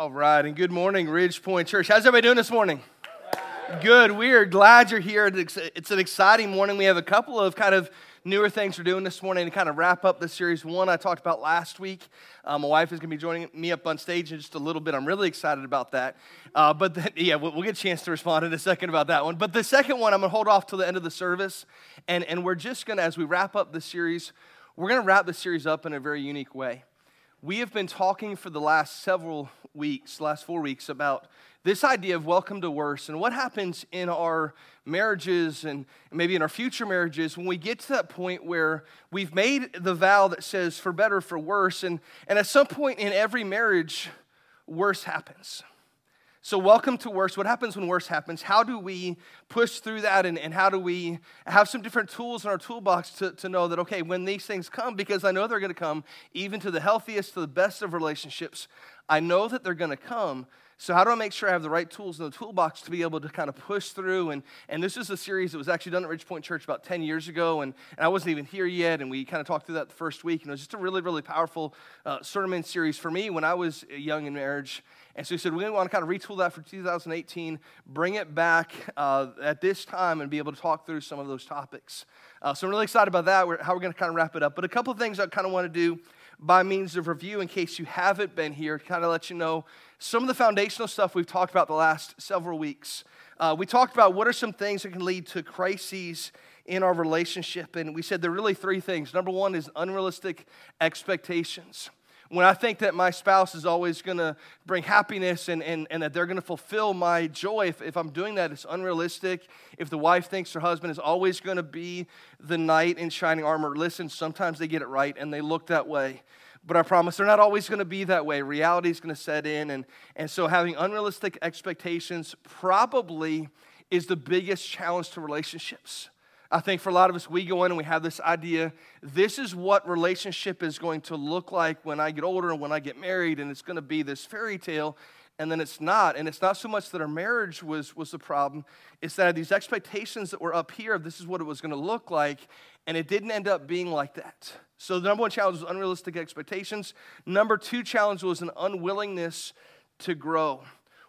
All right, and good morning, Ridge Point Church. How's everybody doing this morning? Good. We are glad you're here. It's an exciting morning. We have a couple of kind of newer things we're doing this morning to kind of wrap up the series. One I talked about last week. Uh, my wife is going to be joining me up on stage in just a little bit. I'm really excited about that. Uh, but yeah, we'll, we'll, get a chance to respond in a second about that one. But the second one, I'm going to hold off till the end of the service. And, and we're just going to, as we wrap up the series, we're going to wrap the series up in a very unique way. We have been talking for the last several weeks, last four weeks, about this idea of welcome to worse and what happens in our marriages and maybe in our future marriages when we get to that point where we've made the vow that says for better, for worse, and, and at some point in every marriage, worse happens. So, welcome to worse. What happens when worse happens? How do we push through that? And, and how do we have some different tools in our toolbox to, to know that, okay, when these things come, because I know they're going to come, even to the healthiest, to the best of relationships, I know that they're going to come. So, how do I make sure I have the right tools in the toolbox to be able to kind of push through? And, and this is a series that was actually done at Ridge Point Church about 10 years ago, and, and I wasn't even here yet. And we kind of talked through that the first week. And it was just a really, really powerful uh, sermon series for me when I was young in marriage. And so he said, we want to kind of retool that for 2018, bring it back uh, at this time, and be able to talk through some of those topics. Uh, so I'm really excited about that, how we're going to kind of wrap it up. But a couple of things I kind of want to do by means of review in case you haven't been here, kind of let you know some of the foundational stuff we've talked about the last several weeks. Uh, we talked about what are some things that can lead to crises in our relationship, and we said there are really three things. Number one is unrealistic expectations when I think that my spouse is always going to bring happiness and, and, and that they're going to fulfill my joy, if, if I'm doing that, it's unrealistic. If the wife thinks her husband is always going to be the knight in shining armor, listen, sometimes they get it right and they look that way. But I promise they're not always going to be that way. Reality is going to set in. And, and so having unrealistic expectations probably is the biggest challenge to relationships. I think for a lot of us, we go in and we have this idea this is what relationship is going to look like when I get older and when I get married, and it's going to be this fairy tale. And then it's not. And it's not so much that our marriage was, was the problem, it's that these expectations that were up here, this is what it was going to look like, and it didn't end up being like that. So the number one challenge was unrealistic expectations. Number two challenge was an unwillingness to grow.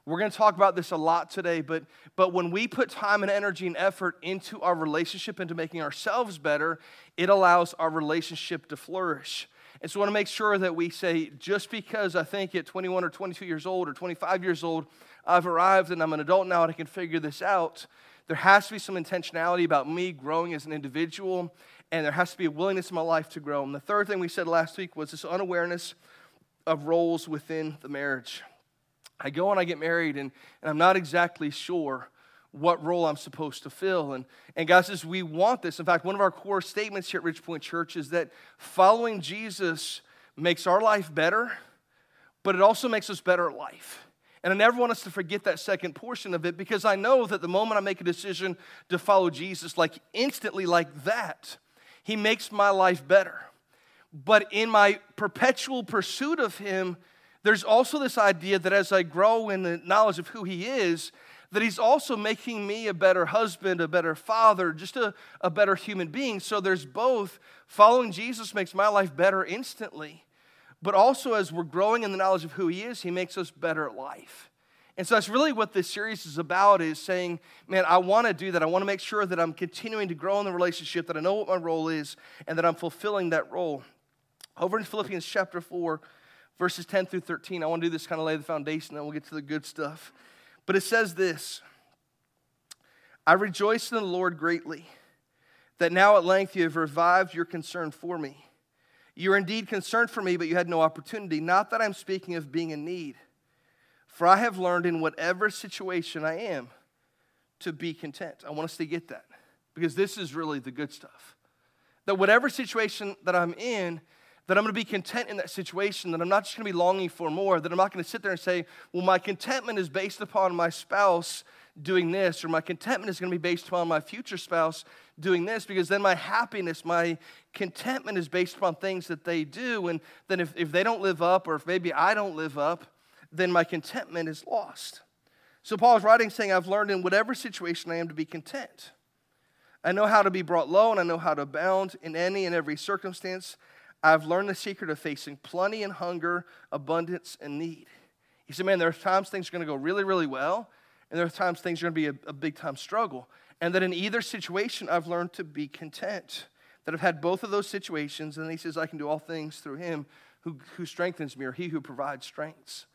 We're going to talk about this a lot today, but, but when we put time and energy and effort into our relationship, into making ourselves better, it allows our relationship to flourish. And so I want to make sure that we say, just because I think at 21 or 22 years old or 25 years old, I've arrived and I'm an adult now and I can figure this out, there has to be some intentionality about me growing as an individual, and there has to be a willingness in my life to grow. And the third thing we said last week was this unawareness of roles within the marriage. I go and I get married, and, and I'm not exactly sure what role I'm supposed to fill. And, and God says, we want this. In fact, one of our core statements here at Ridge Point Church is that following Jesus makes our life better, but it also makes us better at life. And I never want us to forget that second portion of it because I know that the moment I make a decision to follow Jesus, like instantly, like that, He makes my life better. But in my perpetual pursuit of Him, there's also this idea that as I grow in the knowledge of who He is, that He's also making me a better husband, a better father, just a, a better human being. So there's both. Following Jesus makes my life better instantly, but also as we're growing in the knowledge of who He is, He makes us better at life. And so that's really what this series is about is saying, man, I want to do that. I want to make sure that I'm continuing to grow in the relationship, that I know what my role is, and that I'm fulfilling that role. Over in Philippians chapter 4, verses 10 through 13. I want to do this kind of lay the foundation, then we'll get to the good stuff. But it says this I rejoice in the Lord greatly that now at length you have revived your concern for me. You are indeed concerned for me, but you had no opportunity. Not that I'm speaking of being in need, for I have learned in whatever situation I am to be content. I want us to get that because this is really the good stuff. That whatever situation that I'm in, that I'm going to be content in that situation, that I'm not just going to be longing for more, that I'm not going to sit there and say, well, my contentment is based upon my spouse doing this, or my contentment is going to be based upon my future spouse doing this, because then my happiness, my contentment is based upon things that they do. And then if, if they don't live up, or if maybe I don't live up, then my contentment is lost. So Paul is writing saying, I've learned in whatever situation I am to be content. I know how to be brought low, and I know how to abound in any and every circumstance. I've learned the secret of facing plenty and hunger, abundance and need. He said, Man, there are times things are going to go really, really well, and there are times things are going to be a, a big time struggle. And that in either situation, I've learned to be content. That I've had both of those situations, and he says, I can do all things through him who, who strengthens me, or he who provides strengths.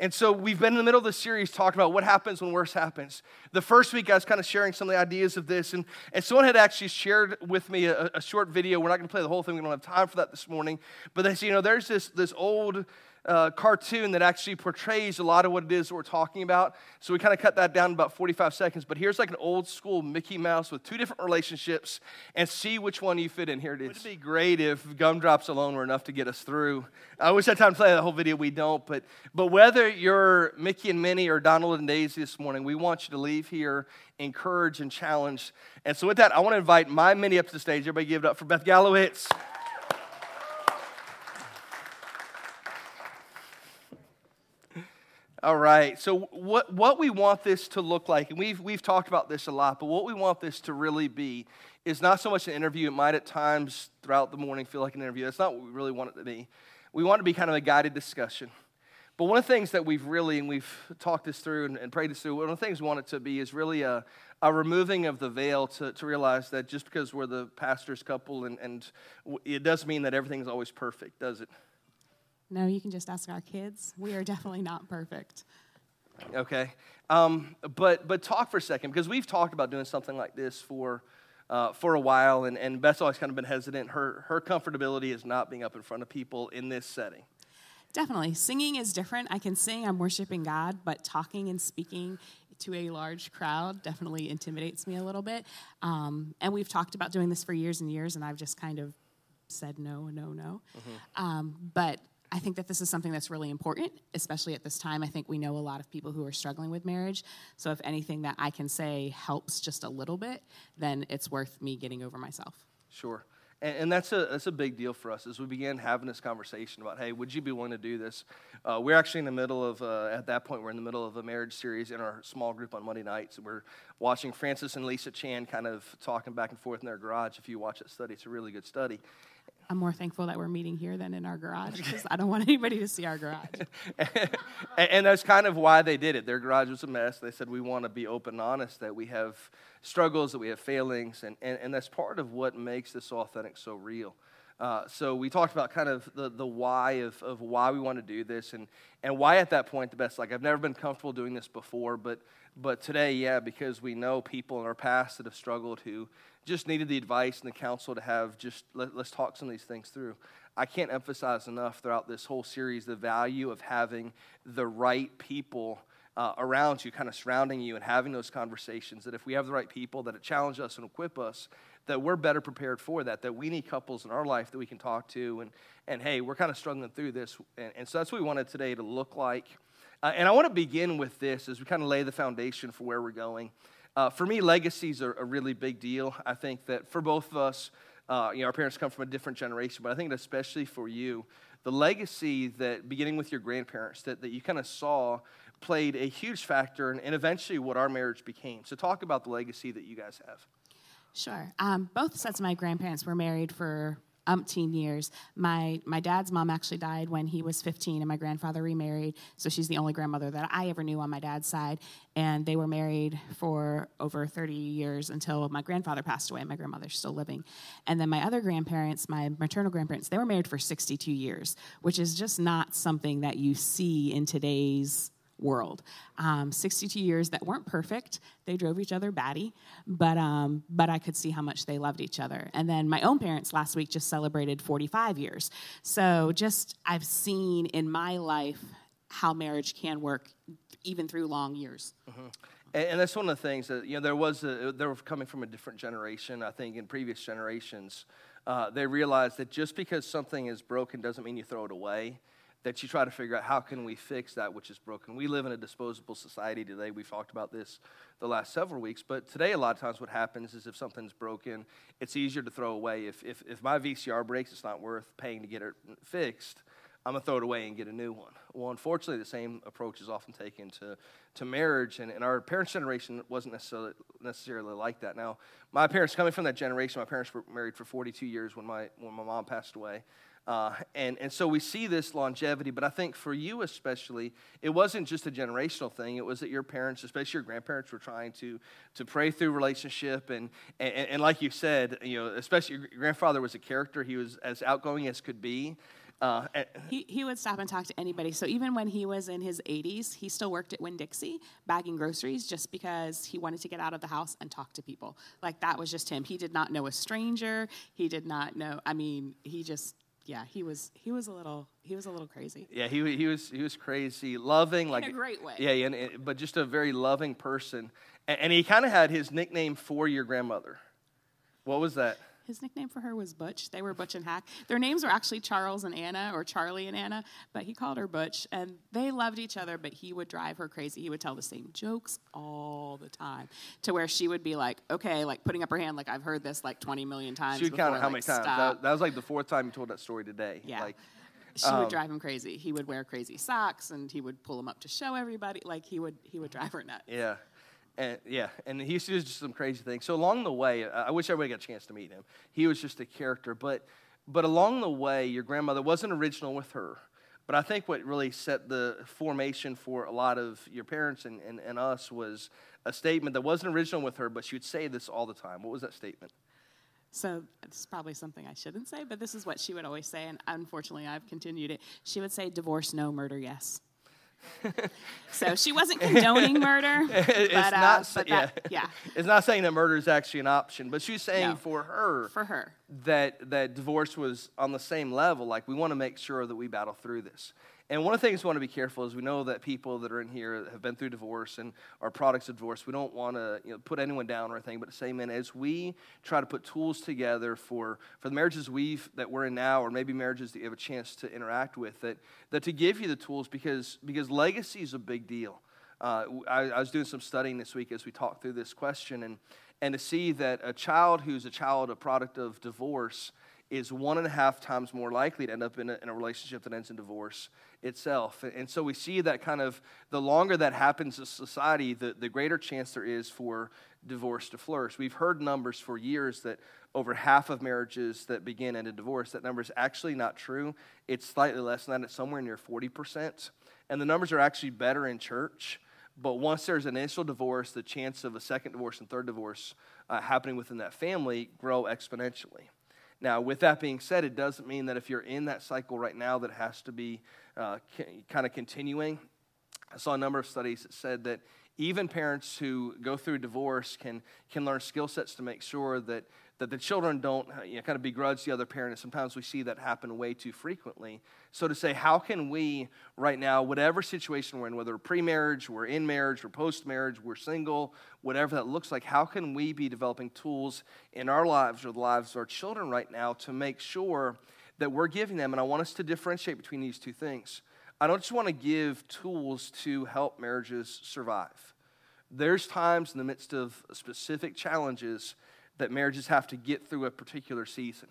And so we've been in the middle of the series talking about what happens when worse happens. The first week I was kind of sharing some of the ideas of this, and, and someone had actually shared with me a, a short video. We're not going to play the whole thing, we don't have time for that this morning. But they say, you know, there's this, this old uh, cartoon that actually portrays a lot of what it is that we're talking about. So we kind of cut that down about 45 seconds. But here's like an old school Mickey Mouse with two different relationships and see which one you fit in. Here it is. Would it be great if gumdrops alone were enough to get us through? I wish I had time to play the whole video. We don't. But, but whether you're Mickey and Minnie or Donald and Daisy this morning, we want you to leave here encouraged and challenged. And so with that, I want to invite my Minnie up to the stage. Everybody give it up for Beth Gallowitz. All right. So what what we want this to look like, and we've we've talked about this a lot, but what we want this to really be is not so much an interview. It might at times throughout the morning feel like an interview. That's not what we really want it to be. We want it to be kind of a guided discussion. But one of the things that we've really, and we've talked this through and, and prayed this through, one of the things we want it to be is really a, a removing of the veil to, to realize that just because we're the pastor's couple and, and it doesn't mean that everything's always perfect, does it? No, you can just ask our kids. We are definitely not perfect. Okay. Um, but, but talk for a second, because we've talked about doing something like this for, uh, for a while, and, and Beth's always kind of been hesitant. Her, her comfortability is not being up in front of people in this setting. Definitely. Singing is different. I can sing, I'm worshiping God, but talking and speaking to a large crowd definitely intimidates me a little bit. Um, and we've talked about doing this for years and years, and I've just kind of said no, no, no. Mm-hmm. Um, but I think that this is something that's really important, especially at this time. I think we know a lot of people who are struggling with marriage. So if anything that I can say helps just a little bit, then it's worth me getting over myself. Sure. And, and that's, a, that's a big deal for us as we began having this conversation about, hey, would you be willing to do this? Uh, we're actually in the middle of, uh, at that point, we're in the middle of a marriage series in our small group on Monday nights. We're watching Francis and Lisa Chan kind of talking back and forth in their garage. If you watch that study, it's a really good study. I'm more thankful that we're meeting here than in our garage because I don't want anybody to see our garage. and that's kind of why they did it. Their garage was a mess. They said, We want to be open and honest, that we have struggles, that we have failings, and, and, and that's part of what makes this authentic so real. Uh, so we talked about kind of the, the why of, of why we want to do this and, and why at that point the best like i've never been comfortable doing this before but but today yeah because we know people in our past that have struggled who just needed the advice and the counsel to have just let, us talk some of these things through. I can't emphasize enough throughout this whole series the value of having the right people uh, around you, kind of surrounding you, and having those conversations. That if we have the right people that it challenge us and equip us, that we're better prepared for that. That we need couples in our life that we can talk to, and and hey, we're kind of struggling through this, and, and so that's what we wanted today to look like. Uh, and I want to begin with this as we kind of lay the foundation for where we're going. Uh, for me, legacies are a really big deal. I think that for both of us, uh, you know, our parents come from a different generation, but I think especially for you, the legacy that, beginning with your grandparents, that, that you kind of saw played a huge factor in, in eventually what our marriage became. So, talk about the legacy that you guys have. Sure. Um, both sets of my grandparents were married for umpteen years. My my dad's mom actually died when he was 15, and my grandfather remarried. So she's the only grandmother that I ever knew on my dad's side, and they were married for over 30 years until my grandfather passed away. My grandmother's still living, and then my other grandparents, my maternal grandparents, they were married for 62 years, which is just not something that you see in today's world. Um, 62 years that weren't perfect. They drove each other batty, but, um, but I could see how much they loved each other. And then my own parents last week just celebrated 45 years. So just I've seen in my life how marriage can work even through long years. And, and, that's one of the things that, you know, there was, a, they were coming from a different generation. I think in previous generations, uh, they realized that just because something is broken doesn't mean you throw it away that you try to figure out how can we fix that which is broken. We live in a disposable society today. We've talked about this the last several weeks, but today a lot of times what happens is if something's broken, it's easier to throw away. If, if, if my VCR breaks, it's not worth paying to get it fixed. I'm to throw it away and get a new one. Well, unfortunately, the same approach is often taken to, to marriage, and, and our parents' generation wasn't necessarily, necessarily like that. Now, my parents, coming from that generation, my parents were married for 42 years when my, when my mom passed away. Uh, and, and so we see this longevity, but I think for you especially, it wasn't just a generational thing. It was that your parents, especially your grandparents, were trying to, to pray through relationship. And, and, and like you said, you know, especially your grandfather was a character. He was as outgoing as could be. Uh, he, he would stop and talk to anybody. So even when he was in his 80s, he still worked at Winn Dixie bagging groceries just because he wanted to get out of the house and talk to people. Like that was just him. He did not know a stranger. He did not know, I mean, he just yeah, he was he was a little he was a little crazy. Yeah, he he was he was crazy, loving in like a great way. Yeah, and, but just a very loving person. And, and he kind of had his nickname for your grandmother. What was that? His nickname for her was Butch. They were Butch and Hack. Their names were actually Charles and Anna, or Charlie and Anna, but he called her Butch. And they loved each other, but he would drive her crazy. He would tell the same jokes all the time, to where she would be like, okay, like putting up her hand, like I've heard this like 20 million times. She would count how many times. That, that, was like the fourth time you told that story today. Yeah. Like, she um, would drive him crazy. He would wear crazy socks, and he would pull them up to show everybody. Like he would, he would drive her nuts. Yeah. And, yeah, and he used to do some crazy things. So along the way, I wish everybody got a chance to meet him. He was just a character, but but along the way, your grandmother wasn't original with her. But I think what really set the formation for a lot of your parents and, and, and us was a statement that wasn't original with her, but she would say this all the time. What was that statement? So it's probably something I shouldn't say, but this is what she would always say, and unfortunately I've continued it. She would say, divorce no, murder yes so she wasn't condoning murder. it's but, uh, not. But yeah. That, yeah. It's not saying that murder is actually an option, but she's saying no. for her. For her. That that divorce was on the same level. Like we want to make sure that we battle through this. And one of the things we want to be careful is we know that people that are in here have been through divorce and are products of divorce. We don't want to you know, put anyone down or anything, but to say, man, as we try to put tools together for, for the marriages we've that we're in now, or maybe marriages that you have a chance to interact with, that, that to give you the tools because because legacy is a big deal. Uh, I, I was doing some studying this week as we talked through this question, and and to see that a child who's a child, a product of divorce, is one and a half times more likely to end up in a, in a relationship that ends in divorce itself. And so we see that kind of the longer that happens in society, the, the greater chance there is for divorce to flourish. We've heard numbers for years that over half of marriages that begin end in divorce. That number is actually not true. It's slightly less than that. It's somewhere near 40%. And the numbers are actually better in church. But once there's an initial divorce, the chance of a second divorce and third divorce uh, happening within that family grow exponentially. Now, with that being said, it doesn't mean that if you're in that cycle right now that has to be uh, kind of continuing. I saw a number of studies that said that even parents who go through divorce can, can learn skill sets to make sure that, that the children don't uh, you know, kind of begrudge the other parent. And sometimes we see that happen way too frequently. So to say, how can we right now, whatever situation we're in, whether pre-marriage, we're in marriage, we're post-marriage, we're single, whatever that looks like, how can we be developing tools in our lives or the lives of our children right now to make sure that we're giving them? And I want us to differentiate between these two things. I don't just want to give tools to help marriages survive. There's times in the midst of specific challenges that marriages have to get through a particular season.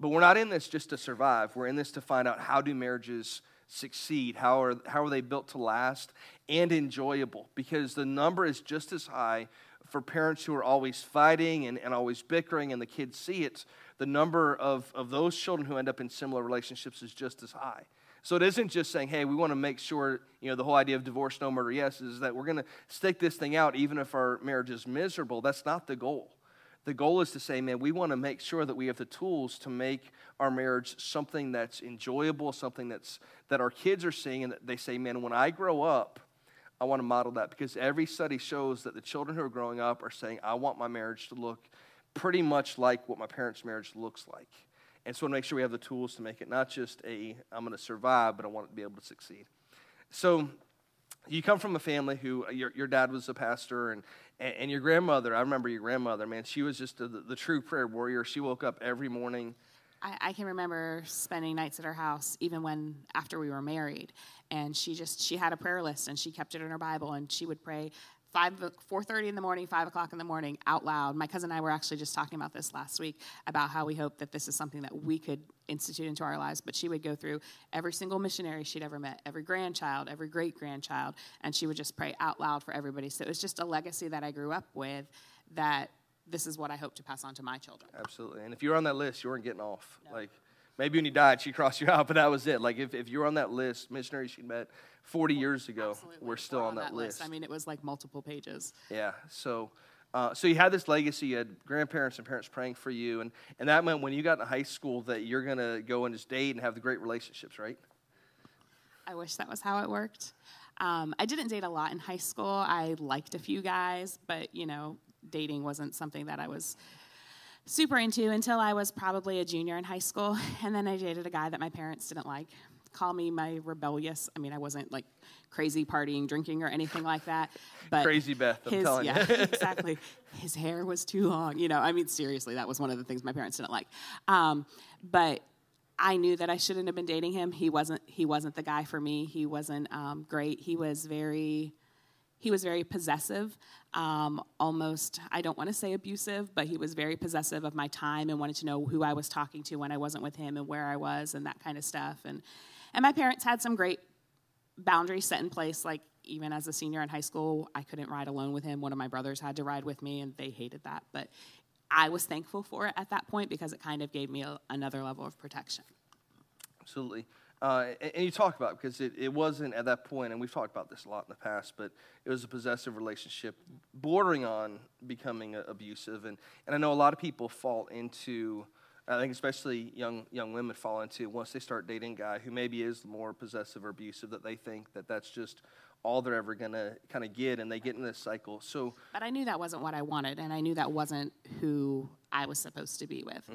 But we're not in this just to survive. We're in this to find out how do marriages succeed? How are, how are they built to last and enjoyable? Because the number is just as high for parents who are always fighting and, and always bickering and the kids see it. The number of, of those children who end up in similar relationships is just as high. So it isn't just saying, hey, we want to make sure, you know, the whole idea of divorce, no murder, yes, is that we're going to stick this thing out even if our marriage is miserable. That's not the goal. The goal is to say, man, we want to make sure that we have the tools to make our marriage something that's enjoyable, something that's that our kids are seeing, and that they say, man, when I grow up, I want to model that because every study shows that the children who are growing up are saying, I want my marriage to look pretty much like what my parents' marriage looks like. And so I want to make sure we have the tools to make it not just a, I'm going to survive, but I want it to be able to succeed. So you come from a family who uh, your, your dad was a pastor and, and, your grandmother, I remember your grandmother, man, she was just a, the, the true prayer warrior. She woke up every morning. I, I, can remember spending nights at her house, even when after we were married, and she just she had a prayer list and she kept it in her Bible and she would pray five, 4.30 in the morning, 5 o'clock in the morning, out loud. My cousin and I were actually just talking about this last week, about how we hope that this is something that we could institute into our lives. But she would go through every single missionary she'd ever met, every grandchild, every great-grandchild, and she would just pray out loud for everybody. So it was just a legacy that I grew up with that this is what I hope to pass on to my children. Absolutely. And if you're on that list, you weren't getting off. No. Like, Maybe when you died, she crossed you out, but that was it. Like if, if you're on that list, missionaries she met 40 years ago, Absolutely. we're still We're on, that, list. I mean, it was like multiple pages. Yeah. So, uh, so you had this legacy. You had grandparents and parents praying for you, and, and that meant when you got into high school that you're gonna go and just date and have the great relationships, right? I wish that was how it worked. Um, I didn't date a lot in high school. I liked a few guys, but you know, dating wasn't something that I was super into until I was probably a junior in high school. And then I dated a guy that my parents didn't like. Call me my rebellious. I mean, I wasn't like crazy partying, drinking, or anything like that. But Crazy Beth, I'm his, telling yeah, you. exactly. His hair was too long. You know, I mean, seriously, that was one of the things my parents didn't like. Um, but I knew that I shouldn't have been dating him. He wasn't. He wasn't the guy for me. He wasn't um, great. He was very. He was very possessive, um, almost. I don't want to say abusive, but he was very possessive of my time and wanted to know who I was talking to when I wasn't with him and where I was and that kind of stuff. And and my parents had some great boundaries set in place. Like even as a senior in high school, I couldn't ride alone with him. One of my brothers had to ride with me, and they hated that. But I was thankful for it at that point because it kind of gave me a, another level of protection. Absolutely. Uh, and, and you talk about it because it, it wasn't at that point, and we've talked about this a lot in the past, but it was a possessive relationship bordering on becoming abusive. And, and I know a lot of people fall into, I think especially young, young women fall into, once they start dating a guy who maybe is more possessive or abusive, that they think that that's just all they're ever going to kind of get, and they get in this cycle. So, But I knew that wasn't what I wanted, and I knew that wasn't who I was supposed to be with.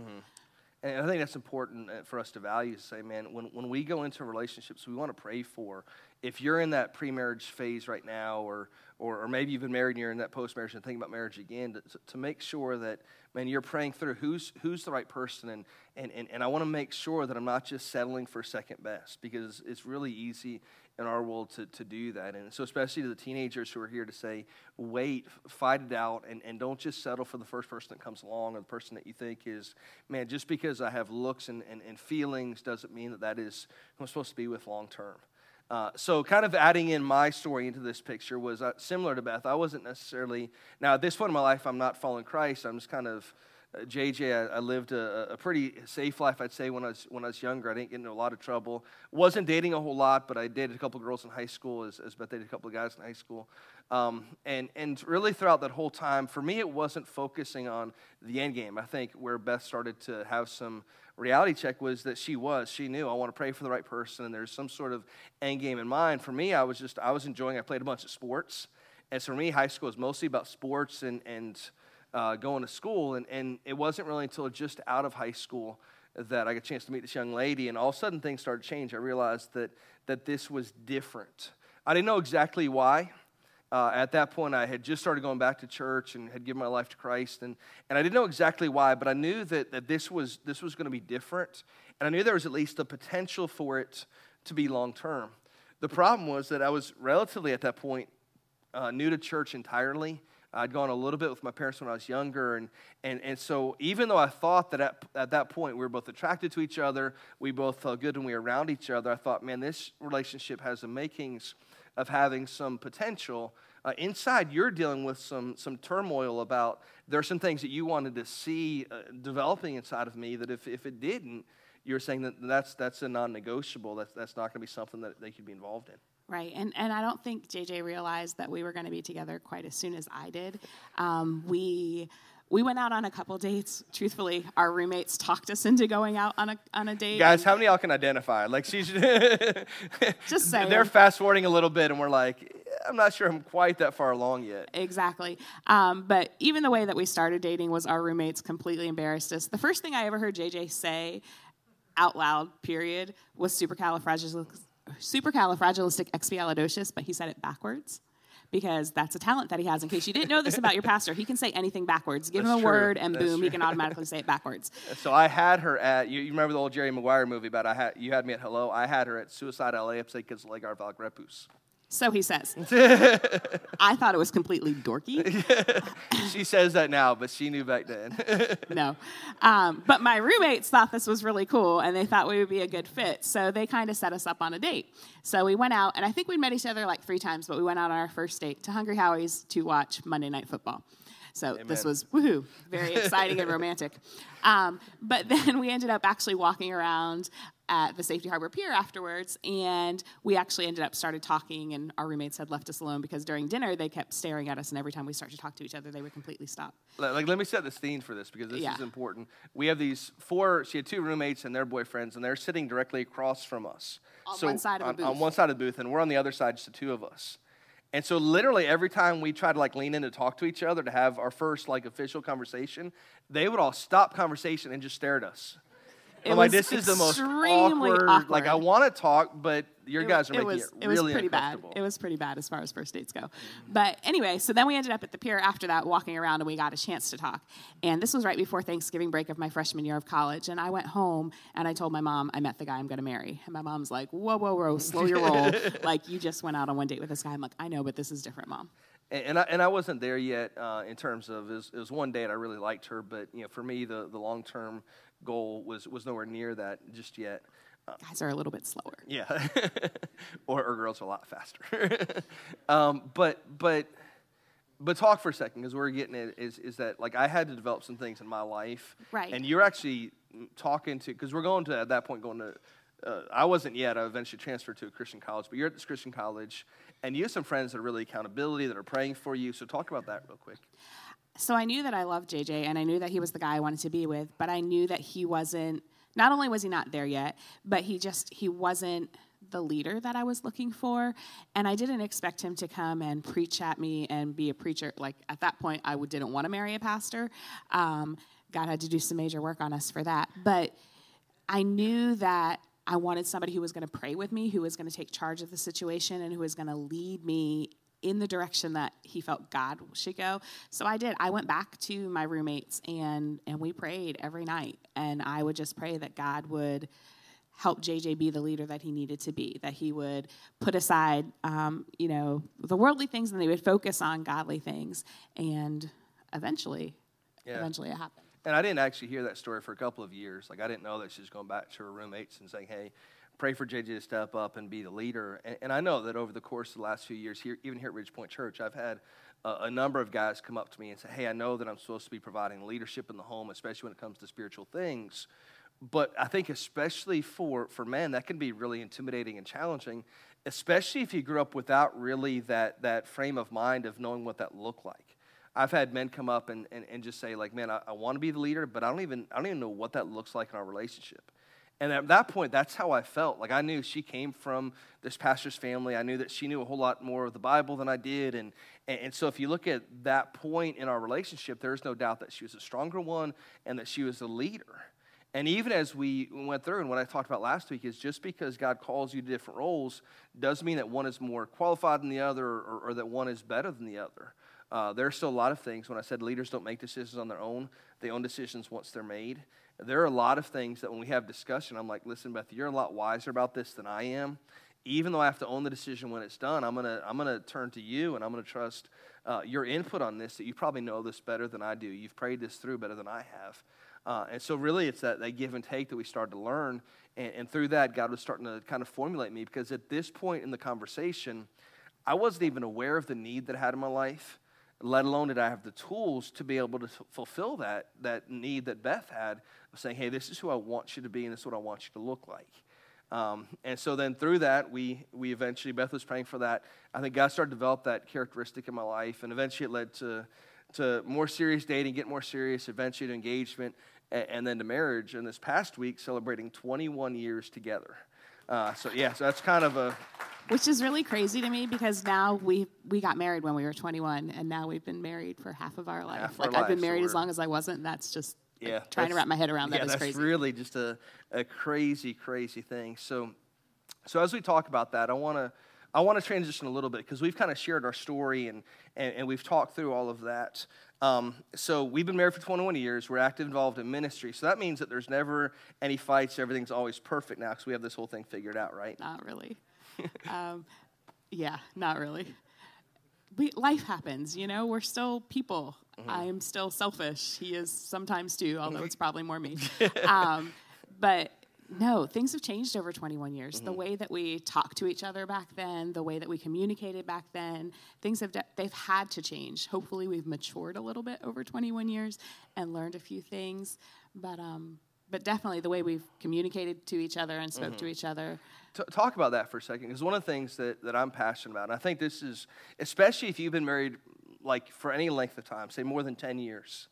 And I think that's important uh, for us to value. Say, man, when, when we go into relationships, we want to pray for. If you're in that pre-marriage phase right now, or or, or maybe you've been married and you're in that post-marriage and thinking about marriage again, to, to make sure that man, you're praying through who's who's the right person, and and and, and I want to make sure that I'm not just settling for second best because it's really easy in our world to, to do that. And so, especially to the teenagers who are here to say, wait, fight it out, and, and don't just settle for the first person that comes along or the person that you think is, man, just because I have looks and, and, and feelings doesn't mean that that is who I'm supposed to be with long term. Uh, so, kind of adding in my story into this picture was uh, similar to Beth. I wasn't necessarily, now at this point in my life, I'm not following Christ. I'm just kind of uh, JJ, I, I lived a, a, pretty safe life, I'd say, when I, was, when I was younger. I didn't get into a lot of trouble. Wasn't dating a whole lot, but I dated a couple of girls in high school, as, as Beth dated a couple of guys in high school. Um, and, and really, throughout that whole time, for me, it wasn't focusing on the end game. I think where Beth started to have some reality check was that she was. She knew, I want to pray for the right person, and there's some sort of end game in mind. For me, I was just, I was enjoying, I played a bunch of sports. And so for me, high school was mostly about sports and, and uh, going to school, and, and it wasn't really until just out of high school that I got a chance to meet this young lady, and all of a sudden things started to change. I realized that, that this was different. I didn't know exactly why. Uh, at that point, I had just started going back to church and had given my life to Christ, and, and I didn't know exactly why, but I knew that, that this was, this was going to be different, and I knew there was at least the potential for it to be long term. The problem was that I was relatively at that point uh, new to church entirely. I'd gone a little bit with my parents when I was younger. And, and, and so, even though I thought that at, at that point we were both attracted to each other, we both felt good when we were around each other, I thought, man, this relationship has the makings of having some potential. Uh, inside, you're dealing with some, some turmoil about there are some things that you wanted to see uh, developing inside of me that if, if it didn't, you're saying that that's, that's a non negotiable. That's, that's not going to be something that they could be involved in. Right, and and I don't think JJ realized that we were going to be together quite as soon as I did. Um, we we went out on a couple dates. Truthfully, our roommates talked us into going out on a on a date. Guys, how many of y'all can identify? Like she's Just saying. They're fast forwarding a little bit, and we're like, I'm not sure I'm quite that far along yet. Exactly. Um, but even the way that we started dating was our roommates completely embarrassed us. The first thing I ever heard JJ say out loud, period, was supercalifragilistic supercalifragilisticexpialidocious, but he said it backwards because that's a talent that he has. In case you didn't know this about your pastor, he can say anything backwards. Give That's him a true. word, and That's boom, true. he can automatically say it backwards. So I had her at you, you remember the old Jerry Maguire movie about I had you had me at hello. I had her at Suicide LA because Legar Valgrepus. So he says. I thought it was completely dorky. she says that now, but she knew back then. no. Um, but my roommates thought this was really cool and they thought we would be a good fit. So they kind of set us up on a date. So we went out, and I think we met each other like three times, but we went out on our first date to Hungry Howie's to watch Monday Night Football. So Amen. this was woohoo, very exciting and romantic. Um, but then we ended up actually walking around at the Safety Harbor Pier afterwards, and we actually ended up started talking, and our roommates had left us alone because during dinner they kept staring at us, and every time we started to talk to each other, they would completely stop. Like, let me set the scene for this because this Yeah. is important. We have these four. She had two roommates and their boyfriends, and they're sitting directly across from us. On one side of the on, on booth. one side of the booth, and we're on the other side, just the two of us. And so, literally, every time we tried to like lean in to talk to each other to have our first like official conversation, they would all stop conversation and just stare at us. It I'm like, this is the most extremely awkward. Like, I want to talk, but your It guys are making was, it, it was pretty bad. It was pretty bad as far as first dates go. But anyway, so then we ended up at the pier after that, walking around, and we got a chance to talk. And this was right before Thanksgiving break of my freshman year of college. And I went home and I told my mom I met the guy I'm going to marry. And my mom's like, "Whoa, whoa, whoa, slow your roll! like you just went out on one date with this guy." I'm like, "I know, but this is different, mom." And, and I, and I wasn't there yet uh, in terms of it was, it was one date I really liked her, but you know for me the, the long term goal was was nowhere near that just yet. Guys are a little bit slower. Yeah, or, or girls are a lot faster. um, but but but talk for a second because we're getting it is is that like I had to develop some things in my life, Right. And you're actually talking to because we're going to at that point going to. Uh, I wasn't yet. I eventually transferred to a Christian college, but you're at this Christian college, and you have some friends that are really accountability that are praying for you. So talk about that real quick. So I knew that I loved JJ and I knew that he was the guy I wanted to be with, but I knew that he wasn't not only was he not there yet, but he just he wasn't the leader that I was looking for, and I didn't expect him to come and preach at me and be a preacher. Like at that point, I didn't want to marry a pastor. Um, God had to do some major work on us for that, but I knew that I wanted somebody who was going to pray with me, who was going to take charge of the situation, and who was going to lead me in the direction that he felt God should go. So I did. I went back to my roommates and and we prayed every night, and I would just pray that God would help JJ be the leader that he needed to be, that he would put aside, um, you know, the worldly things, and they would focus on godly things, and eventually, Yeah. eventually it happened. And I didn't actually hear that story for a couple of years. Like I didn't know that she was going back to her roommates and saying, "Hey, pray for JJ to step up and be the leader." And, and I know that over the course of the last few years, here, even here at Ridgepoint Church, I've had a, a number of guys come up to me and say, "Hey, I know that I'm supposed to be providing leadership in the home, especially when it comes to spiritual things." But I think, especially for for men, that can be really intimidating and challenging, especially if you grew up without really that that frame of mind of knowing what that looked like. I've had men come up and, and, and just say, like, man, I, I want to be the leader, but I don't even I don't even know what that looks like in our relationship. And at that point, that's how I felt. Like I knew she came from this pastor's family. I knew that she knew a whole lot more of the Bible than I did. And, and, so if you look at that point in our relationship, there's no doubt that she was a stronger one and that she was a leader. And even as we went through, and what I talked about last week is just because God calls you to different roles doesn't mean that one is more qualified than the other or, or that one is better than the other. Uh, there are still a lot of things. When I said leaders don't make decisions on their own, they own decisions once they're made. There are a lot of things that when we have discussion, I'm like, listen, Beth, you're a lot wiser about this than I am. Even though I have to own the decision when it's done, I'm gonna I'm gonna turn to you and I'm gonna trust uh, your input on this. That you probably know this better than I do. You've prayed this through better than I have. Uh, and so, really, it's that, that give and take that we started to learn. And, and through that, God was starting to kind of formulate me because at this point in the conversation, I wasn't even aware of the need that I had in my life, let alone did I have the tools to be able to fulfill that, that need that Beth had of saying, hey, this is who I want you to be and this is what I want you to look like. Um, and so then through that, we, we eventually, Beth was praying for that. I think God started to develop that characteristic in my life, and eventually it led to, to more serious dating, get more serious, eventually to engagement, and, and then to marriage. And this past week, celebrating 21 years together. Uh, so, yeah, so that's kind of a, which is really crazy to me because now we we got married when we were 21 and now we've been married for half of our life Half our like i've been lives, so married as long as i wasn't that's just like, yeah, trying to wrap my head around that yeah, is that's crazy really just a, a crazy, crazy thing. So, so as we talk about that, I want to I want to transition a little bit because we've kind of shared our story and, and, and we've talked through all of that. Um, so we've been married for 21 years. We're active involved in ministry. So that means that there's never any fights. Everything's always perfect now because we have this whole thing figured out, right? not really um, yeah not really we, life happens you know we're still people Mm-hmm. i'm still selfish he is sometimes too although it's probably more me um, but No, things have changed over 21 years. Mm-hmm. The way that we talked to each other back then, the way that we communicated back then, things have de- they've had to change. Hopefully, we've matured a little bit over 21 years and learned a few things. But um, but definitely the way we've communicated to each other and spoke mm-hmm. to each other. T- talk about that for a second, because one of the things that, that I'm passionate about, and I think this is, especially if you've been married like for any length of time, say more than 10 years,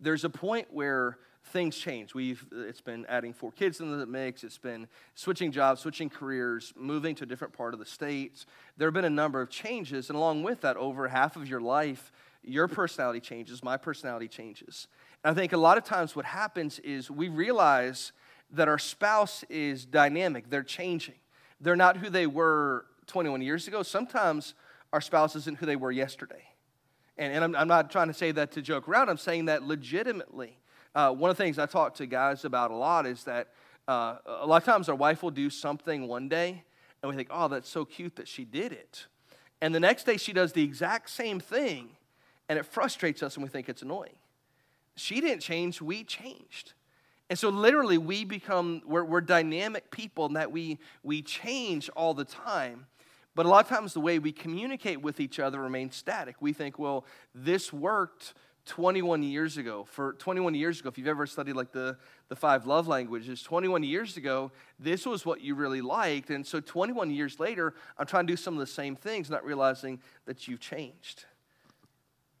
there's a point where things change. We've it's been adding four kids into the mix. It's been switching jobs, switching careers, moving to a different part of the states. There have been a number of changes, and along with that, over half of your life, your personality changes, my personality changes. I think a lot of times what happens is we realize that our spouse is dynamic. They're changing. They're not who they were 21 years ago. Sometimes our spouse isn't who they were yesterday. And, and I'm, I'm not trying to say that to joke around. I'm saying that legitimately. Uh, one of the things I talk to guys about a lot is that uh, a lot of times our wife will do something one day, and we think, oh, that's so cute that she did it. And the next day she does the exact same thing, and it frustrates us, and we think it's annoying. She didn't change, we changed. And so, literally, we become, we're, we're dynamic people in that we, we change all the time. But a lot of times, the way we communicate with each other remains static. We think, well, this worked 21 years ago. For 21 years ago, if you've ever studied like the, the five love languages, 21 years ago, this was what you really liked. And so 21 years later, I'm trying to do some of the same things, not realizing that you've changed.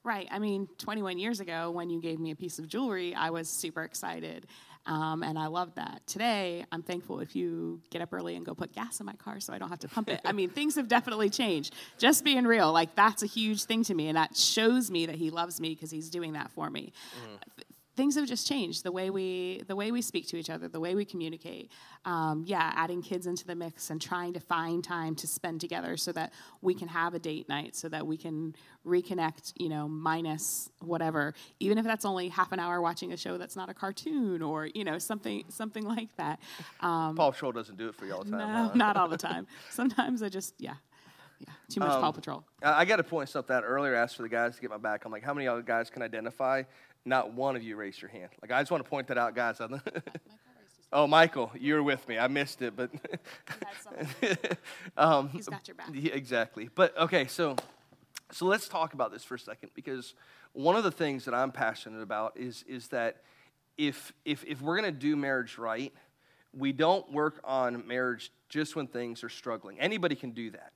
Right. I mean, 21 years ago, when you gave me a piece of jewelry, I was super excited. Um, and I love that. Today, I'm thankful if you get up early and go put gas in my car so I don't have to pump it. I mean, things have definitely changed. Just being real, like that's a huge thing to me. And that shows me that he loves me because he's doing that for me. Mm things have just changed the way we the way we speak to each other the way we communicate um, yeah adding kids into the mix and trying to find time to spend together so that we can have a date night so that we can reconnect you know minus whatever even if that's only half an hour watching a show that's not a cartoon or you know something something like that um, paw patrol doesn't do it for you all the time no huh? not all the time sometimes i just yeah yeah, too much um, Paw Patrol. I got to point something out earlier. I asked for the guys to get my back. I'm like, how many other guys can identify not one of you raised your hand. Like, I just want to point that out, guys. oh, Michael, you're with me. I missed it, but. um, He's got your back. Yeah, exactly. But, okay, so, so let's talk about this for a second because one of the things that I'm passionate about is, is that if, if, if we're going to do marriage right, we don't work on marriage just when things are struggling. Anybody can do that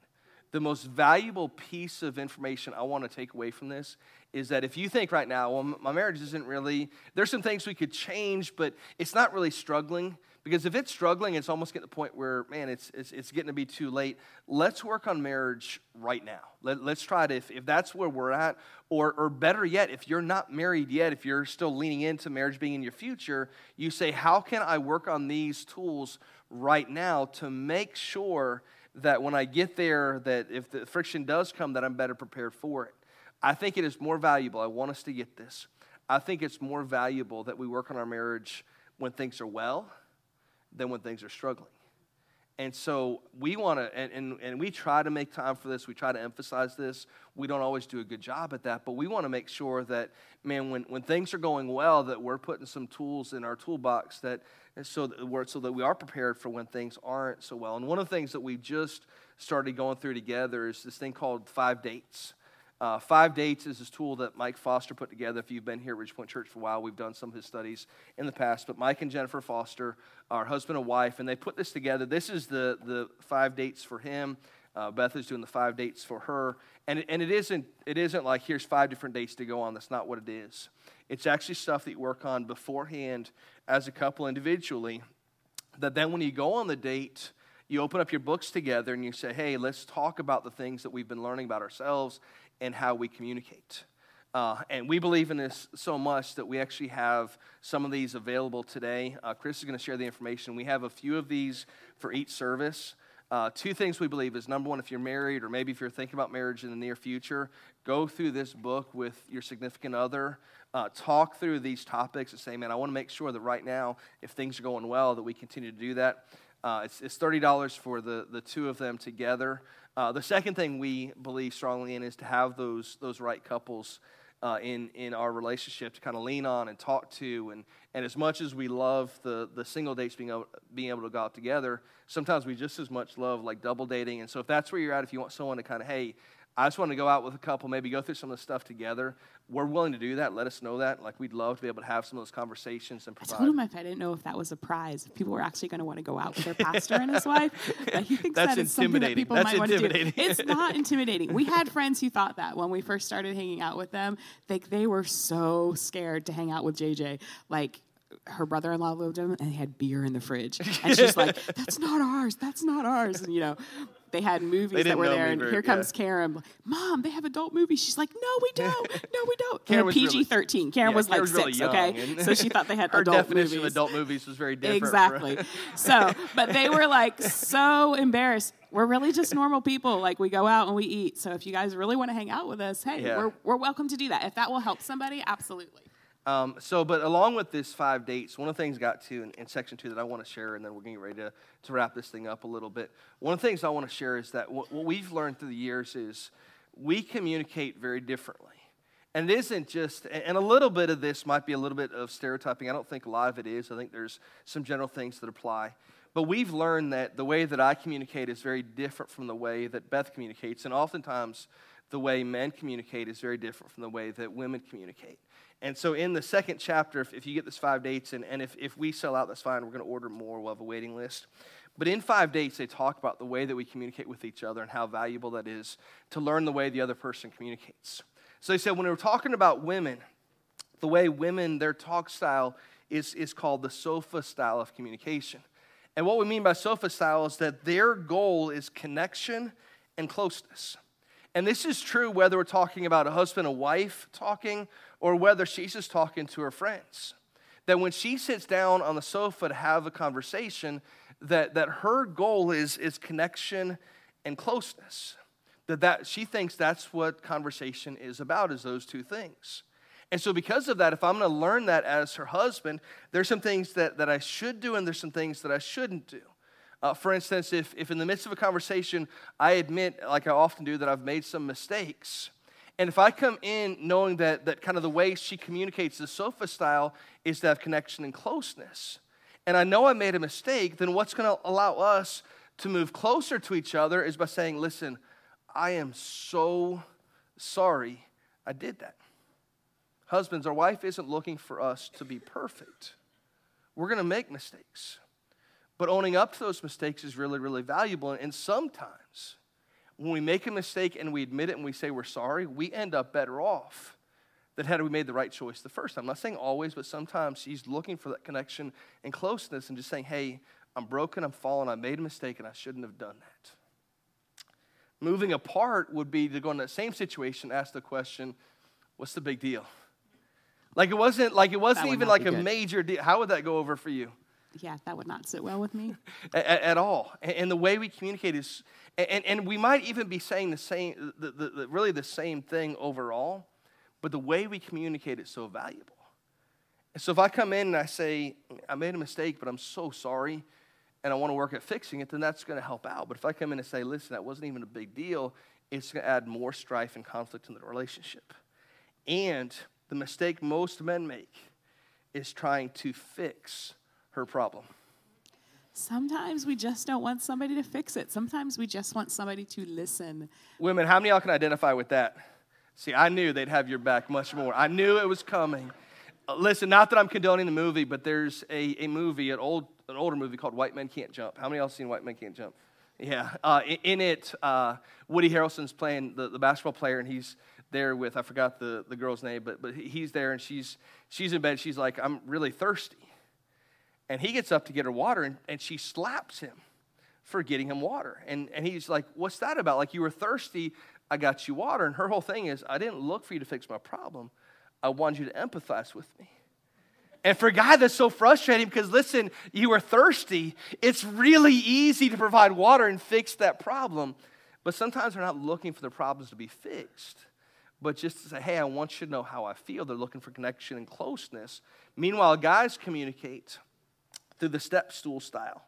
the most valuable piece of information I want to take away from this is that if you think right now, well, my marriage isn't really, there's some things we could change, but it's not really struggling. Because if it's struggling, it's almost getting to the point where, man, it's, it's, it's getting to be too late. Let's work on marriage right now. Let, us try to, if, if that's where we're at, or, or better yet, if you're not married yet, if you're still leaning into marriage being in your future, you say, how can I work on these tools right now to make sure that when I get there, that if the friction does come, that I'm better prepared for it. I think it is more valuable. I want us to get this. I think it's more valuable that we work on our marriage when things are well than when things are struggling. And so we want to, and, and, and we try to make time for this. We try to emphasize this. We don't always do a good job at that, but we want to make sure that, man, when, when things are going well, that we're putting some tools in our toolbox that, so that, we're, so that we are prepared for when things aren't so well. And one of the things that we just started going through together is this thing called five dates. Uh, five dates is this tool that Mike Foster put together. If you've been here at Ridgepoint Church for a while, we've done some of his studies in the past. But Mike and Jennifer Foster are husband and wife, and they put this together. This is the, the five dates for him. Uh, Beth is doing the five dates for her. And, and it, isn't, it isn't like here's five different dates to go on. That's not what it is. It's actually stuff that you work on beforehand as a couple individually. That then when you go on the date, you open up your books together and you say, hey, let's talk about the things that we've been learning about ourselves and how we communicate. Uh, and we believe in this so much that we actually have some of these available today. Uh, Chris is going to share the information. We have a few of these for each service. Uh, two things we believe is number one, if you're married or maybe if you're thinking about marriage in the near future, go through this book with your significant other. Uh, talk through these topics and say, man, I want to make sure that right now, if things are going well, that we continue to do that. Uh, it's, it's, $30 for the, the two of them together. Uh, the second thing we believe strongly in is to have those, those right couples uh, in, in our relationship to kind of lean on and talk to. And, and as much as we love the, the single dates being able, being able to go out together, sometimes we just as much love like double dating. And so if that's where you're at, if you want someone to kind of, hey, I just want to go out with a couple, maybe go through some of the stuff together. We're willing to do that. Let us know that. Like, we'd love to be able to have some of those conversations and provide. I told him if I didn't know if that was a prize, if people were actually going to want to go out with their pastor and his wife. But he thinks That's that is something that people That's might want to do. It's not intimidating. We had friends who thought that when we first started hanging out with them. Like, they were so scared to hang out with JJ. Like, her brother-in-law lived with him and they had beer in the fridge and she's like that's not ours that's not ours and you know they had movies that were there and very- here comes yeah. karen mom they have adult movies she's like no we don't no we don't Karen they're was really- pg-13 karen Yeah, was like Karen's really six okay so she thought they had Her adult definition movies of adult movies was very different. Exactly. so, but they were like so embarrassed. We're really just normal people. Like we go out and we eat. So if you guys really want to hang out with us, hey, Yeah. we're, we're welcome to do that. If that will help somebody, absolutely. Um, so, but along with this five dates, one of the things got to in, in section two that I want to share, and then we're getting ready to, to wrap this thing up a little bit. One of the things I want to share is that what, what we've learned through the years is we communicate very differently. And it isn't just, and a little bit of this might be a little bit of stereotyping. I don't think a lot of it is. I think there's some general things that apply. But we've learned that the way that I communicate is very different from the way that Beth communicates. And oftentimes, the way men communicate is very different from the way that women communicate. And so, in the second chapter, if, if you get this five dates, and, and if, if we sell out, that's fine. We're going to order more. We'll have a waiting list. But in five dates, they talk about the way that we communicate with each other and how valuable that is to learn the way the other person communicates. So, they said when we were talking about women, the way women, their talk style is, is called the sofa style of communication. And what we mean by sofa style is that their goal is connection and closeness. And this is true whether we're talking about a husband and wife talking or whether she's just talking to her friends. That when she sits down on the sofa to have a conversation, that, that her goal is, is connection and closeness. That, that she thinks that's what conversation is about, is those two things. And so, because of that, if I'm going to learn that as her husband, there's some things that, that I should do and there's some things that I shouldn't do. Uh, for instance, if, if in the midst of a conversation, I admit, like I often do, that I've made some mistakes, and if I come in knowing that, that kind of the way she communicates the sofa style is to have connection and closeness, and I know I made a mistake, then what's going to allow us to move closer to each other is by saying, listen, I am so sorry I did that. Husbands, our wife isn't looking for us to be perfect. We're going to make mistakes. But owning up to those mistakes is really, really valuable. And sometimes when we make a mistake and we admit it and we say we're sorry, we end up better off than had we made the right choice the first time. I'm not saying always, but sometimes she's looking for that connection and closeness and just saying, hey, I'm broken, I'm fallen, I made a mistake, and I shouldn't have done that. Moving apart would be to go in that same situation, ask the question, what's the big deal? Like it wasn't like it wasn't even like a good. major deal. How would that go over for you? Yeah, that would not sit well with me. at, at all. And, the way we communicate is, and, and we might even be saying the same, the, the, the, really the same thing overall, but the way we communicate is so valuable. And so if I come in and I say, I made a mistake, but I'm so sorry, and I want to work at fixing it, then that's going to help out. But if I come in and say, listen, that wasn't even a big deal, it's going to add more strife and conflict in the relationship. And the mistake most men make is trying to fix her problem. Sometimes we just don't want somebody to fix it. Sometimes we just want somebody to listen. Women, how many of y'all can identify with that? See, I knew they'd have your back much more. I knew it was coming. Uh, listen, not that I'm condoning the movie, but there's a, a movie, an, old, an older movie called White Men Can't Jump. How many of y'all seen White Men Can't Jump? Yeah. Uh, in, in it, uh, Woody Harrelson's playing the, the basketball player, and he's there with, I forgot the, the girl's name, but, but he's there, and she's, she's in bed. She's like, I'm really thirsty. And he gets up to get her water, and, and she slaps him for getting him water. And, and he's like, What's that about? Like, you were thirsty, I got you water. And her whole thing is, I didn't look for you to fix my problem, I wanted you to empathize with me. And for a guy that's so frustrating, because listen, you were thirsty, it's really easy to provide water and fix that problem. But sometimes they're not looking for the problems to be fixed, but just to say, hey, I want you to know how I feel. They're looking for connection and closeness. Meanwhile, guys communicate through the step stool style.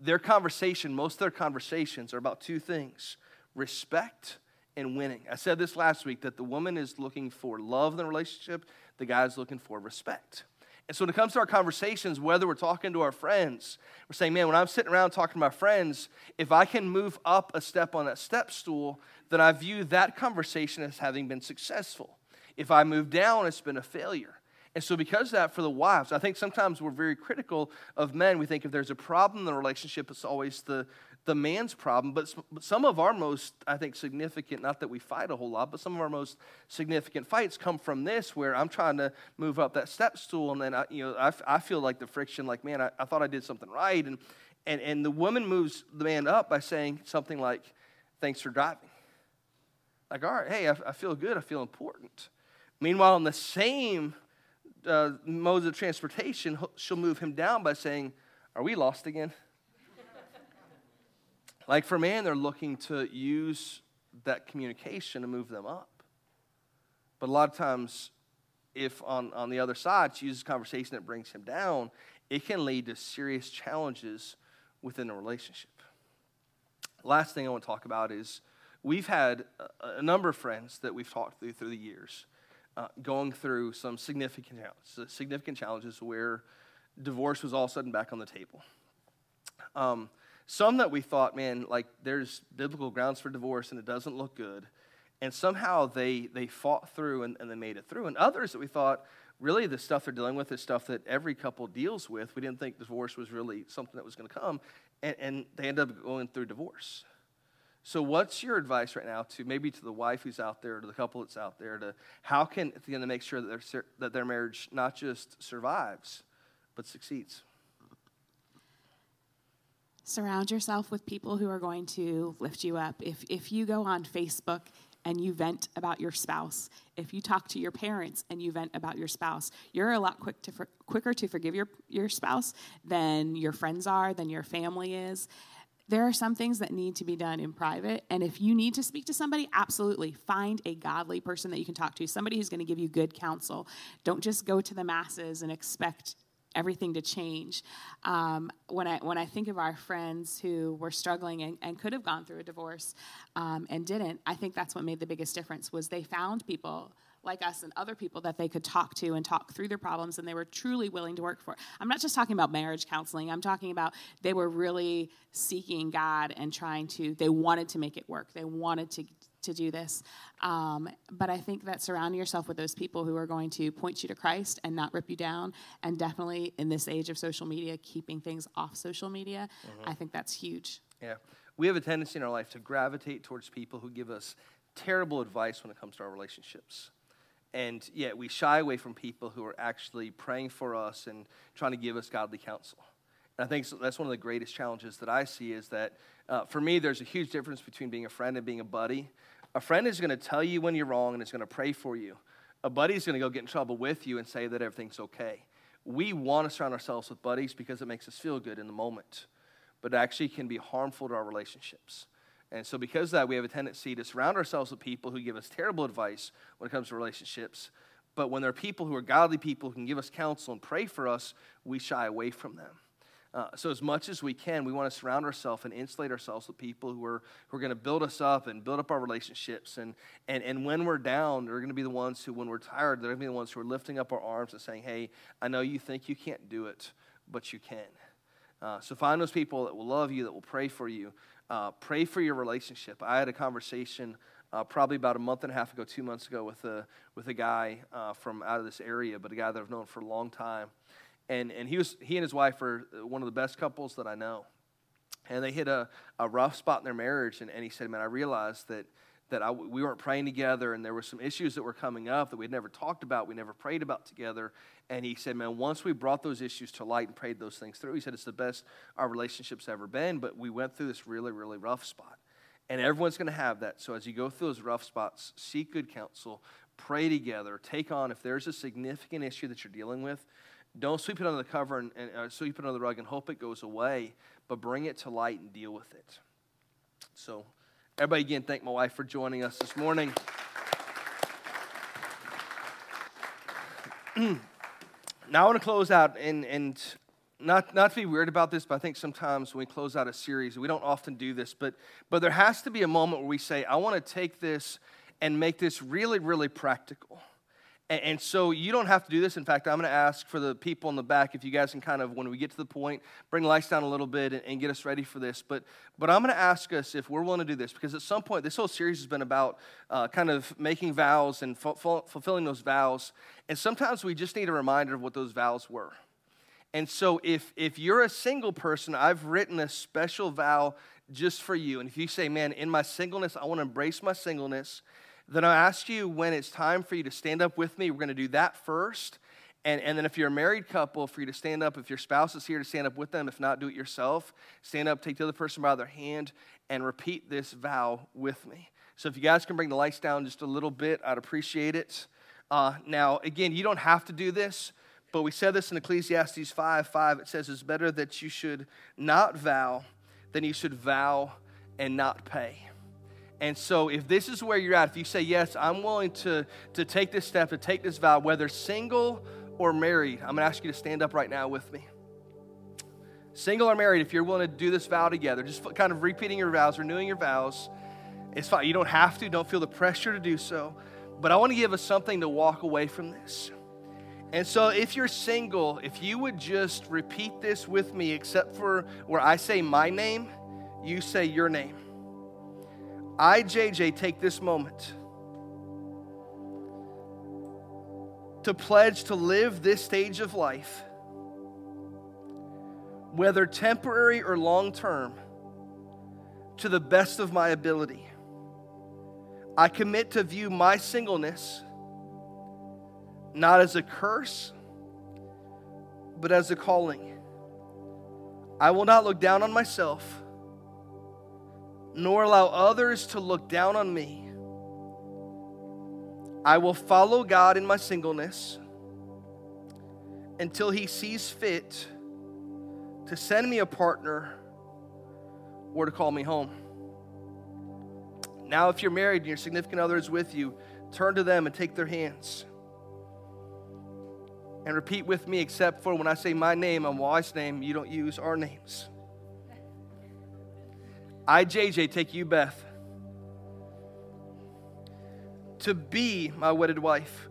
Their conversation, most of their conversations are about two things respect and winning. I said this last week that the woman is looking for love in the relationship, the guy is looking for respect. And so when it comes to our conversations, whether we're talking to our friends, we're saying, man, when I'm sitting around talking to my friends, if I can move up a step on that step stool, then I view that conversation as having been successful. If I move down, it's been a failure. And so, because of that, for the wives, I think sometimes we're very critical of men. We think if there's a problem in the relationship, it's always the, the man's problem. But some of our most, I think, significant, not that we fight a whole lot, but some of our most significant fights come from this, where I'm trying to move up that step stool, and then I, you know, I, I feel like the friction, like, man, I, I thought I did something right. And, and, and the woman moves the man up by saying something like, thanks for driving. Like, all right, hey, I, I feel good, I feel important. Meanwhile, in the same uh, modes of transportation, she'll move him down by saying, Are we lost again? like for man, they're looking to use that communication to move them up. But a lot of times, if on, on the other side she uses conversation that brings him down, it can lead to serious challenges within a relationship. Last thing I want to talk about is we've had a, a number of friends that we've talked through through the years uh, going through some significant, significant challenges where divorce was all of a sudden back on the table. Um, some that we thought, man, like there's biblical grounds for divorce and it doesn't look good. And somehow they, they fought through and, and they made it through. And others that we thought, really the stuff they're dealing with is stuff that every couple deals with. We didn't think divorce was really something that was going to come. And, and they end up going through divorce. So, what's your advice right now to maybe to the wife who's out there, to the couple that's out there, to how can they make sure that their, that their marriage not just survives, but succeeds? Surround yourself with people who are going to lift you up. If, if you go on Facebook and you vent about your spouse, if you talk to your parents and you vent about your spouse, you're a lot quick to for, quicker to forgive your, your spouse than your friends are, than your family is there are some things that need to be done in private. And if you need to speak to somebody, absolutely find a godly person that you can talk to, somebody who's going to give you good counsel. Don't just go to the masses and expect everything to change. Um, when I when I think of our friends who were struggling and, and could have gone through a divorce um, and didn't, I think that's what made the biggest difference was they found people like us and other people that they could talk to and talk through their problems and they were truly willing to work for. I'm not just talking about marriage counseling. I'm talking about they were really seeking God and trying to they wanted to make it work. They wanted to to do this. Um, but I think that surrounding yourself with those people who are going to point you to Christ and not rip you down, and definitely in this age of social media, keeping things off social media, mm-hmm. I think that's huge. Yeah. We have a tendency in our life to gravitate towards people who give us terrible advice when it comes to our relationships and yet we shy away from people who are actually praying for us and trying to give us godly counsel. And I think that's one of the greatest challenges that I see is that uh, for me, there's a huge difference between being a friend and being a buddy. A friend is going to tell you when you're wrong and is going to pray for you. A buddy is going to go get in trouble with you and say that everything's okay. We want to surround ourselves with buddies because it makes us feel good in the moment, but it actually can be harmful to our relationships. And so, because of that, we have a tendency to surround ourselves with people who give us terrible advice when it comes to relationships. But when there are people who are godly people who can give us counsel and pray for us, we shy away from them. Uh, so, as much as we can, we want to surround ourselves and insulate ourselves with people who are, who are going to build us up and build up our relationships. And, and, and when we're down, they're going to be the ones who, when we're tired, they're going to be the ones who are lifting up our arms and saying, Hey, I know you think you can't do it, but you can. Uh, so, find those people that will love you, that will pray for you, uh, pray for your relationship. I had a conversation uh, probably about a month and a half ago, two months ago, with a, with a guy uh, from out of this area, but a guy that I've known for a long time. And, and he, was, he and his wife are one of the best couples that I know. And they hit a, a rough spot in their marriage. And, and he said, Man, I realized that that I, we weren't praying together and there were some issues that were coming up that we'd never talked about, we never prayed about together. And he said, Man, once we brought those issues to light and prayed those things through, he said, It's the best our relationship's ever been, but we went through this really, really rough spot. And everyone's going to have that. So as you go through those rough spots, seek good counsel, pray together, take on, if there's a significant issue that you're dealing with, don't sweep it under the cover and, and uh, sweep it under the rug and hope it goes away, but bring it to light and deal with it. So Everybody, again, thank my wife for joining us this morning. now, I want to close out, and, and not, not to be weird about this, but I think sometimes when we close out a series, we don't often do this, but, but there has to be a moment where we say, I want to take this and make this really, really practical. And, so you don't have to do this. In fact, I'm going to ask for the people in the back if you guys can kind of, when we get to the point, bring lights down a little bit and, and get us ready for this. But, but I'm going to ask us if we're willing to do this because at some point, this whole series has been about uh, kind of making vows and fulfilling those vows. And sometimes we just need a reminder of what those vows were. And so if, if you're a single person, I've written a special vow just for you. And if you say, man, in my singleness, I want to embrace my singleness, then I ask you when it's time for you to stand up with me. We're going to do that first. And, and then if you're a married couple, for you to stand up. If your spouse is here, to stand up with them. If not, do it yourself. Stand up, take the other person by their hand, and repeat this vow with me. So if you guys can bring the lights down just a little bit, I'd appreciate it. Uh, now, again, you don't have to do this. But we said this in Ecclesiastes 5 5. It says, It's better that you should not vow than you should vow and not pay. And so, if this is where you're at, if you say, Yes, I'm willing to, to take this step, to take this vow, whether single or married, I'm going to ask you to stand up right now with me. Single or married, if you're willing to do this vow together, just kind of repeating your vows, renewing your vows, it's fine. You don't have to, don't feel the pressure to do so. But I want to give us something to walk away from this. And so, if you're single, if you would just repeat this with me, except for where I say my name, you say your name. I, JJ, take this moment to pledge to live this stage of life, whether temporary or long term, to the best of my ability. I commit to view my singleness not as a curse, but as a calling. I will not look down on myself, nor allow others to look down on me. I will follow God in my singleness until He sees fit to send me a partner or to call me home. Now, if you're married and your significant other is with you, turn to them and take their hands and repeat with me, except for when I say my name and wife's name, you don't use our names. I, JJ, take you, Beth, to be my wedded wife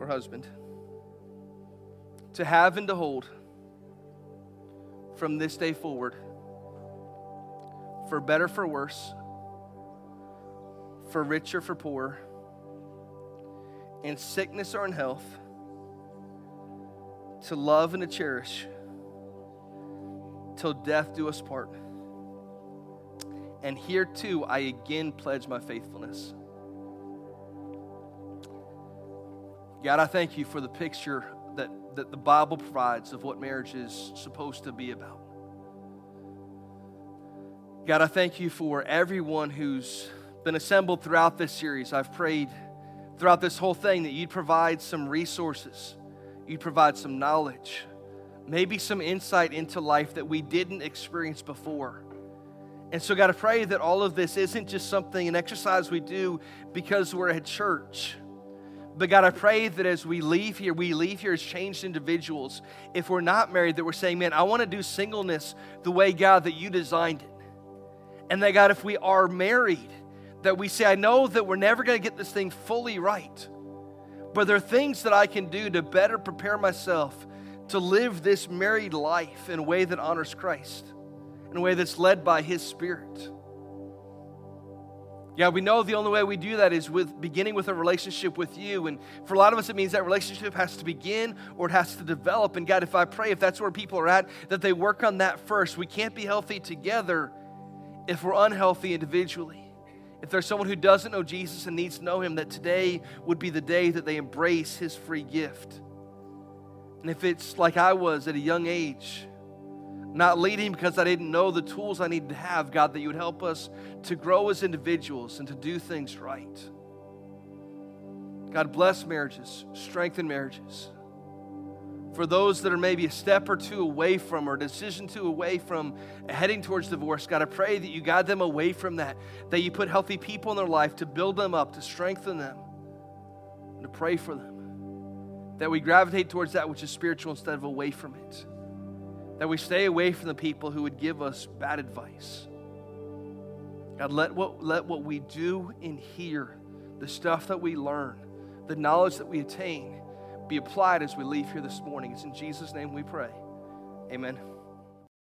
or husband, to have and to hold from this day forward, for better, for worse, for richer, for poor, in sickness or in health to love and to cherish till death do us part. And here too, I again pledge my faithfulness. God, I thank you for the picture that, that the Bible provides of what marriage is supposed to be about. God, I thank you for everyone who's been assembled throughout this series. I've prayed throughout this whole thing that you'd provide some resources you'd provide some knowledge, maybe some insight into life that we didn't experience before. And so, God, I pray that all of this isn't just something, an exercise we do because we're at church. But God, I pray that as we leave here, we leave here as changed individuals. If we're not married, that we're saying, man, I want to do singleness the way, God, that you designed it. And that, God, if we are married, that we say, I know that we're never going to get this thing fully right. But there are things that I can do to better prepare myself to live this married life in a way that honors Christ, in a way that's led by His Spirit. Yeah, we know the only way we do that is with beginning with a relationship with you. And for a lot of us, it means that relationship has to begin or it has to develop. And God, if I pray, if that's where people are at, that they work on that first. We can't be healthy together if we're unhealthy individually. If there's someone who doesn't know Jesus and needs to know him, that today would be the day that they embrace his free gift. And if it's like I was at a young age, not leading because I didn't know the tools I needed to have, God, that you would help us to grow as individuals and to do things right. God, bless marriages, strengthen marriages for those that are maybe a step or two away from or a decision two away from heading towards divorce, God, I pray that you guide them away from that, that you put healthy people in their life to build them up, to strengthen them, and to pray for them. That we gravitate towards that which is spiritual instead of away from it. That we stay away from the people who would give us bad advice. God, let what, let what we do in here, the stuff that we learn, the knowledge that we attain, be applied as we leave here this morning. It's in Jesus' name we pray. Amen.